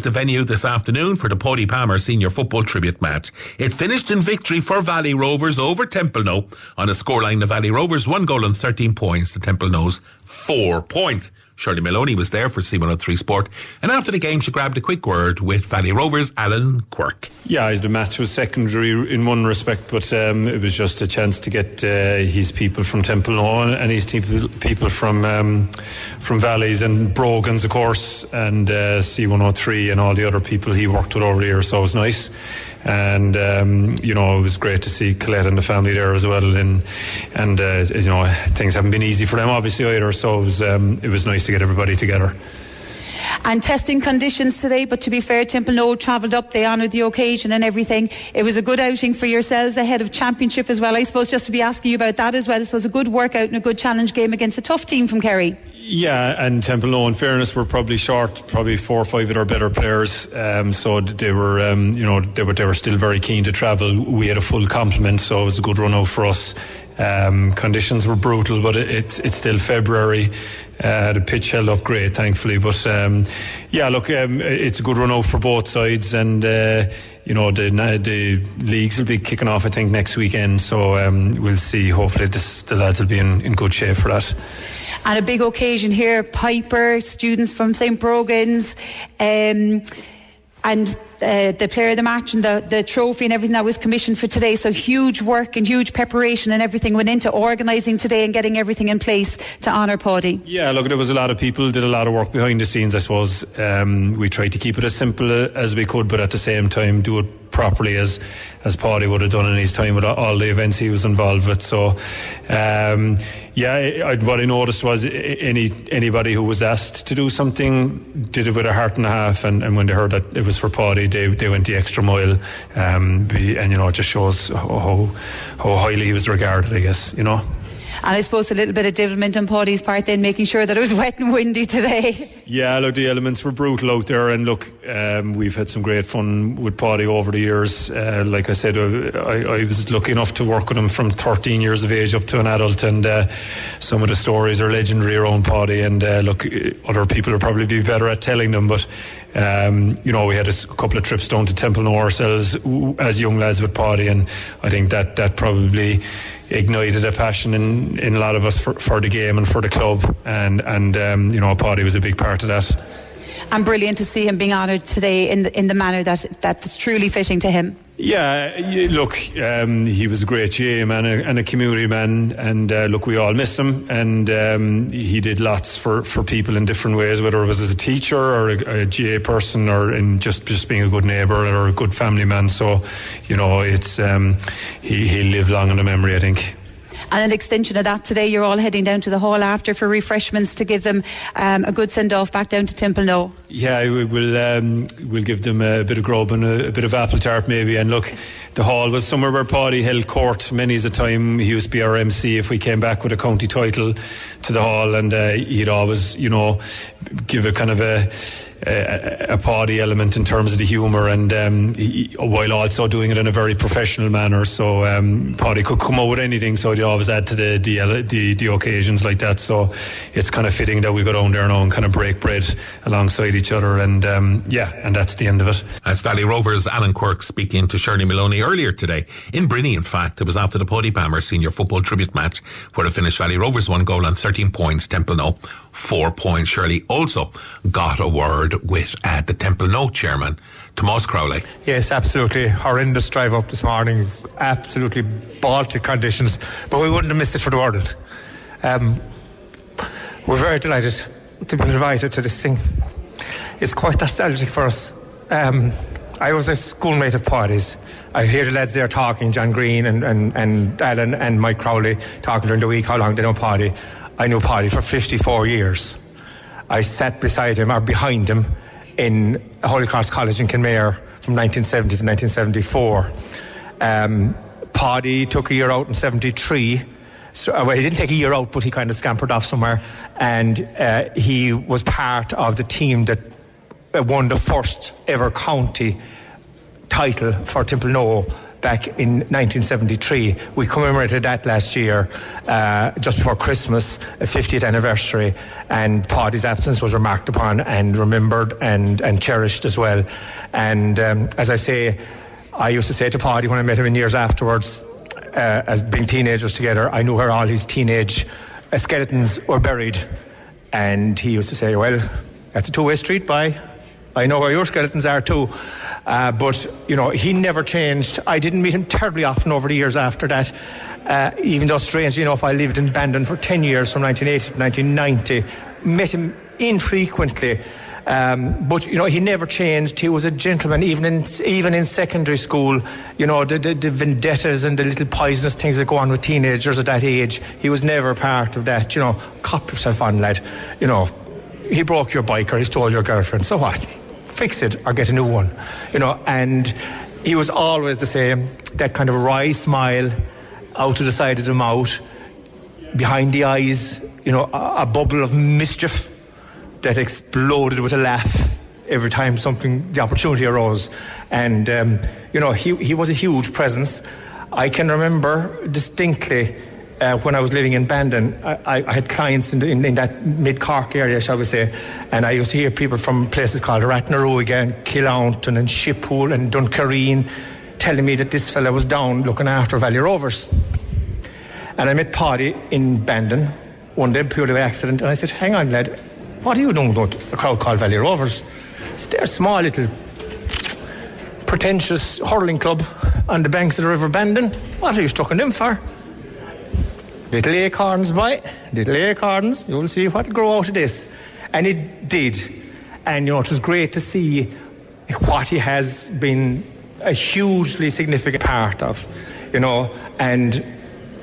was the venue this afternoon for the Paudie Palmer Senior Football Tribute match. It finished in victory for Valley Rovers over Templenoe on a scoreline. The Valley Rovers one goal and 13 points. The Templenoes four points. Shirley Maloney was there for C103 Sport. And after the game, she grabbed a quick word with Valley Rovers' Alan Quirke. Yeah, the match was secondary in one respect, but um, it was just a chance to get uh, his people from Templenoe and his people from um, from Valleys and Brogans, of course, and uh, C103 and all the other people he worked with over the years. So it was nice and um, you know it was great to see Colette and the family there as well and and uh, you know things haven't been easy for them obviously either so it was um, it was nice to get everybody together and testing conditions today. But to be fair, Templenoe travelled up, they honoured the occasion and everything. It was a good outing for yourselves ahead of championship as well. I suppose just to be asking you about that as well. I suppose a good workout and a good challenge game against a tough team from Kerry. Yeah, and Templenoe, in fairness, were probably short, probably four or five of their better players. Um, so they were, um, you know, they were they were still very keen to travel. We had a full complement, so it was a good run out for us. Um, conditions were brutal, but it, it's it's still February. Uh, the pitch held up great, thankfully. But um, yeah, look, um, it's a good run out for both sides, and uh, you know the the leagues will be kicking off, I think, next weekend. So um, we'll see. Hopefully, this, the lads will be in, in good shape for that. And a big occasion here, Piper, students from St. Brogan's. Um, and uh, the player of the match and the, the trophy and everything that was commissioned for today. So huge work and huge preparation and everything went into organising today and getting everything in place to honour Paudie. Yeah, look, there was a lot of people did a lot of work behind the scenes. I suppose um, we tried to keep it as simple as we could, but at the same time do it properly as as Paudie would have done in his time with all the events he was involved with. So, um, yeah, I, what I noticed was any anybody who was asked to do something did it with a heart and a half, and, and when they heard that it was for Paudie, they they went the extra mile, um, and you know it just shows how how highly he was regarded. I guess you know. And I suppose a little bit of devilment on Paudie's part then, making sure that it was wet and windy today. Yeah, look, the elements were brutal out there, and look, um, we've had some great fun with Paudie over the years. Uh, like I said, uh, I, I, was lucky enough to work with him from 13 years of age up to an adult, and uh, some of the stories are legendary around Paudie. And uh, look, other people will probably be better at telling them, but um, you know, we had a couple of trips down to Templenoe ourselves as young lads with Paudie, and I think that that probably ignited a passion in, in a lot of us for, for the game and for the club. And, and um, you know, Paudie was a big part of that. And brilliant to see him being honoured today in the, in the manner that that's truly fitting to him. Yeah, look, um, he was a great GAA man and a community man, and uh, look, we all miss him. And um, he did lots for, for people in different ways, whether it was as a teacher or a, a GAA person, or in just just being a good neighbour or a good family man. So, you know, it's um, he he lived long in the memory, I think. And an extension of that today, you're all heading down to the hall after for refreshments to give them um, a good send off back down to Templenoe. Yeah, we will um, we'll give them a bit of grub and a, a, bit of apple tart maybe. And look, the hall was somewhere where Paudie held court many a time. He used to be our MC if we came back with a county title to the hall, and uh, he'd always, you know, give a kind of a a, a Paudie element in terms of the humour, and um, he, while also doing it in a very professional manner. So um, could come out with anything, so he always add to the, the the, the occasions like that. So it's kind of fitting that we go down there now and kind of break bread alongside each other, and um, yeah, and that's the end of it. As Valley Rovers Alan Quirke speaking to Shirley Maloney earlier today in Brinny. In fact, it was after the Paudie Palmer Senior Football Tribute match where the finished Valley Rovers one goal and 13 points. Templenoe four points. Shirley also got a word with uh, the Templenoe chairman, Tomas Crowley. Yes, absolutely. Horrendous drive up this morning. Absolutely Baltic conditions. But we wouldn't have missed it for the world. Um, we're very delighted to be invited to this thing. It's quite nostalgic for us. Um, I was a schoolmate of Paudie's. I hear the lads there talking, John Green and, and, and Alan and Mike Crowley talking during the week how long they know Paudie. I knew Paudie for 54 years. I sat beside him or behind him in Holy Cross College in Kenmare from 1970 to 1974. Um, Paudie took a year out in 73. So, uh, well, he didn't take a year out, but he kind of scampered off somewhere. And uh, he was part of the team that uh, won the first ever county title for Templenoe back in 1973. We commemorated that last year, uh, just before Christmas, a 50th anniversary, and Paudie's absence was remarked upon and remembered and, and cherished as well. And um, as I say, I used to say to Paudie when I met him in years afterwards, uh, as being teenagers together, I knew where all his teenage skeletons were buried. And he used to say, Well, that's a two way street, bye. I know where your skeletons are too. Uh, but, you know, he never changed. I didn't meet him terribly often over the years after that. Uh, even though, strangely enough, I lived in Bandon for 10 years from 1980 to 1990. Met him infrequently. Um, but you know he never changed. He was a gentleman, even in even in secondary school. You know the, the, the, vendettas and the little poisonous things that go on with teenagers at that age. He was never part of that. You know, cop yourself on, lad. You know, he broke your bike or he stole your girlfriend. So what? Fix it or get a new one. You know, and he was always the same. That kind of wry smile out of the side of the mouth, behind the eyes. You know, a, a bubble of mischief that exploded with a laugh every time something the opportunity arose and um, you know he, he was a huge presence I can remember distinctly uh, when I was living in Bandon, I, I had clients in, in, in, that mid Cork area, shall we say, and I used to hear people from places called Rathnaroga and Killownton and Shippool and Duncareen telling me that this fella was down looking after Valley Rovers. And I met Paudie in Bandon one day, purely by accident, and I said, Hang on, lad, what are you doing to a crowd called Valley Rovers? They're a small little pretentious hurling club on the banks of the River Bandon. What are you stuck in them for? Little acorns, boy. Little acorns. You'll see what'll grow out of this. And it did. And, you know, it was great to see what he has been a hugely significant part of, you know, and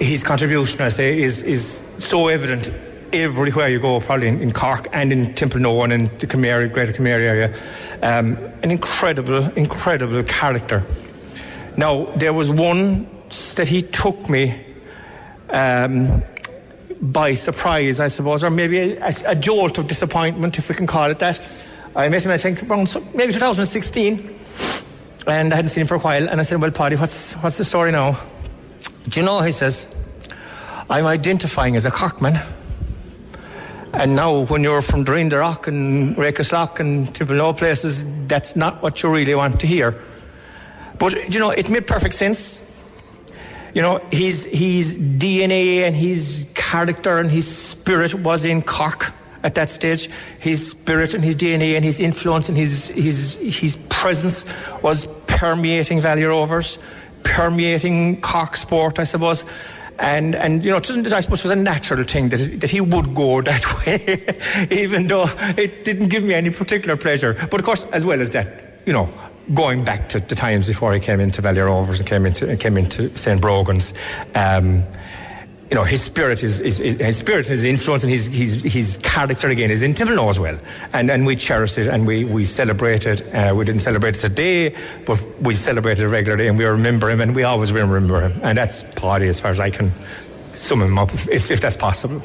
his contribution, I say, is, is so evident everywhere you go, probably in, in Cork and in Templenoe and in the Kenmare, Greater Kenmare area. Um, an incredible, incredible character. Now, there was one that he took me um, by surprise, I suppose, or maybe a, a, jolt of disappointment, if we can call it that. I met him, I think, around maybe 2016, and I hadn't seen him for a while. And I said, Well, Paudie, what's, what's the story now? Do you know, he says, I'm identifying as a Corkman. And now, when you're from Rock and Rakerslough and Templenoe places, that's not what you really want to hear. But, you know, it made perfect sense. You know, his, his DNA and his character and his spirit was in Cork at that stage. His spirit and his DNA and his influence and his, his, his presence was permeating Valley Rovers, permeating Cork sport, I suppose. And, and you know, I suppose it was a natural thing that, that he would go that way, even though it didn't give me any particular pleasure. But of course, as well as that, you know, going back to the times before he came into Valley Rovers and came into, came into St. Brogan's, um, you know, his spirit is, is, is, his spirit, his influence, and his, his, his character again is in Templenoe as well. And, and we cherish it and we, we celebrate it. Uh, we didn't celebrate it today, but we celebrate it regularly and we remember him and we always remember him. And that's Paudie as far as I can sum him up, if, if that's possible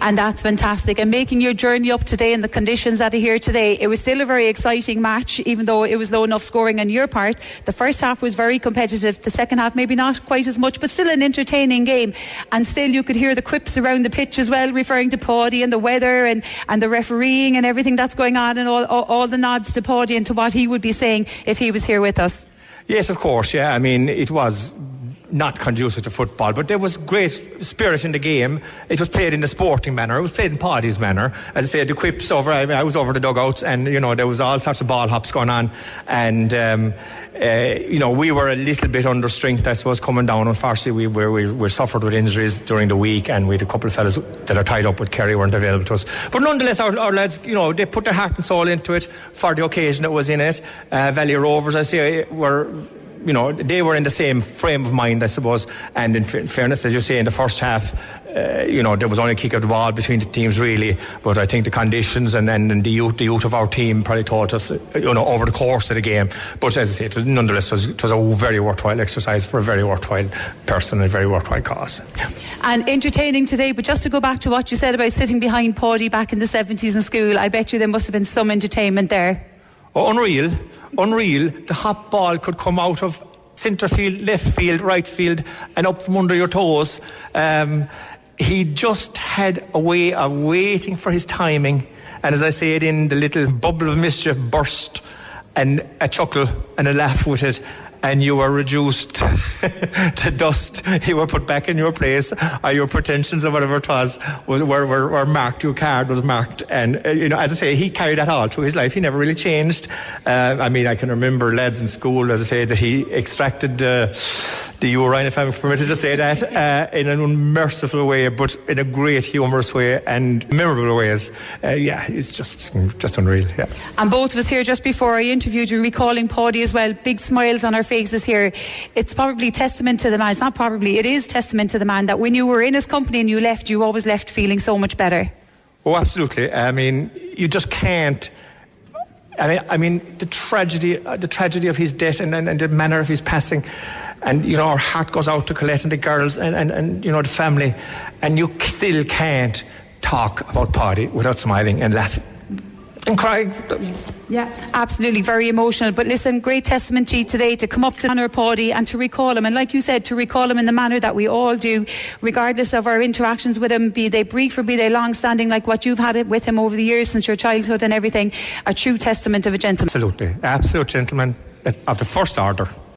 and that's fantastic. And making your journey up today in the conditions that are here today, it was still a very exciting match, even though it was low enough scoring on your part. The first half was very competitive. The second half, maybe not quite as much, but still an entertaining game. And still, you could hear the quips around the pitch as well, referring to Paudie and the weather and, and the refereeing and everything that's going on, and all, all, all the nods to Paudie and to what he would be saying if he was here with us. Yes, of course. Yeah, I mean, it was not conducive to football, but there was great spirit in the game. It was played in a sporting manner. It was played in Paudie's manner. As I said, the quips over, I, I was over the dugouts and, you know, there was all sorts of ball hops going on. And, um, uh, you know, we were a little bit under strength, I suppose, coming down. Unfortunately, we, were, we, we suffered with injuries during the week and we had a couple of fellas that are tied up with Kerry weren't available to us. But nonetheless, our, our lads, you know, they put their heart and soul into it for the occasion that was in it. Uh, Valley Rovers, I say, were you know, they were in the same frame of mind, I suppose. And in fairness, as you say, in the first half, uh, you know, there was only a kick of the ball between the teams, really. But I think the conditions and then the youth, the youth of our team probably taught us, uh, you know, over the course of the game. But as I say, it was, nonetheless, it was, it was a very worthwhile exercise for a very worthwhile person and a very worthwhile cause. And entertaining today, but just to go back to what you said about sitting behind Paudie back in the 70s in school, I bet you there must have been some entertainment there. Unreal, unreal. The hot ball could come out of centre field, left field, right field, and up from under your toes. Um, he just had a way of waiting for his timing. And as I said, in the little bubble of mischief burst and a chuckle and a laugh with it and you were reduced to dust. You were put back in your place, or your pretensions or whatever it was were, were, were marked. Your card was marked, and uh, you know, as I say, he carried that all through his life. He never really changed. Uh, I mean, I can remember lads in school, as I say, that he extracted uh, the urine, if I'm permitted to say that, uh, in an unmerciful way, but in a great humorous way and memorable ways. Uh, yeah, it's just just unreal. Yeah. And both of us here, just before I interviewed you, recalling Paudie as well, big smiles on our faces here. It's probably testament to the man. It's not probably. It is testament to the man that when you were in his company and you left, you always left feeling so much better. Oh, absolutely. I mean, you just can't. I mean, I mean the tragedy, uh, the tragedy of his death and, and, and, the manner of his passing, and you know, our heart goes out to Colette and the girls and, and, and you know the family, and you still can't talk about Paudie without smiling and laughing and crying. Yeah, absolutely, very emotional. But listen, great testament to you today to come up to honour Paudie and to recall him. And like you said, to recall him in the manner that we all do, regardless of our interactions with him, be they brief or be they long standing, like what you've had it with him over the years since your childhood and everything. A true testament of a gentleman. Absolutely, absolute gentleman uh, of the first order.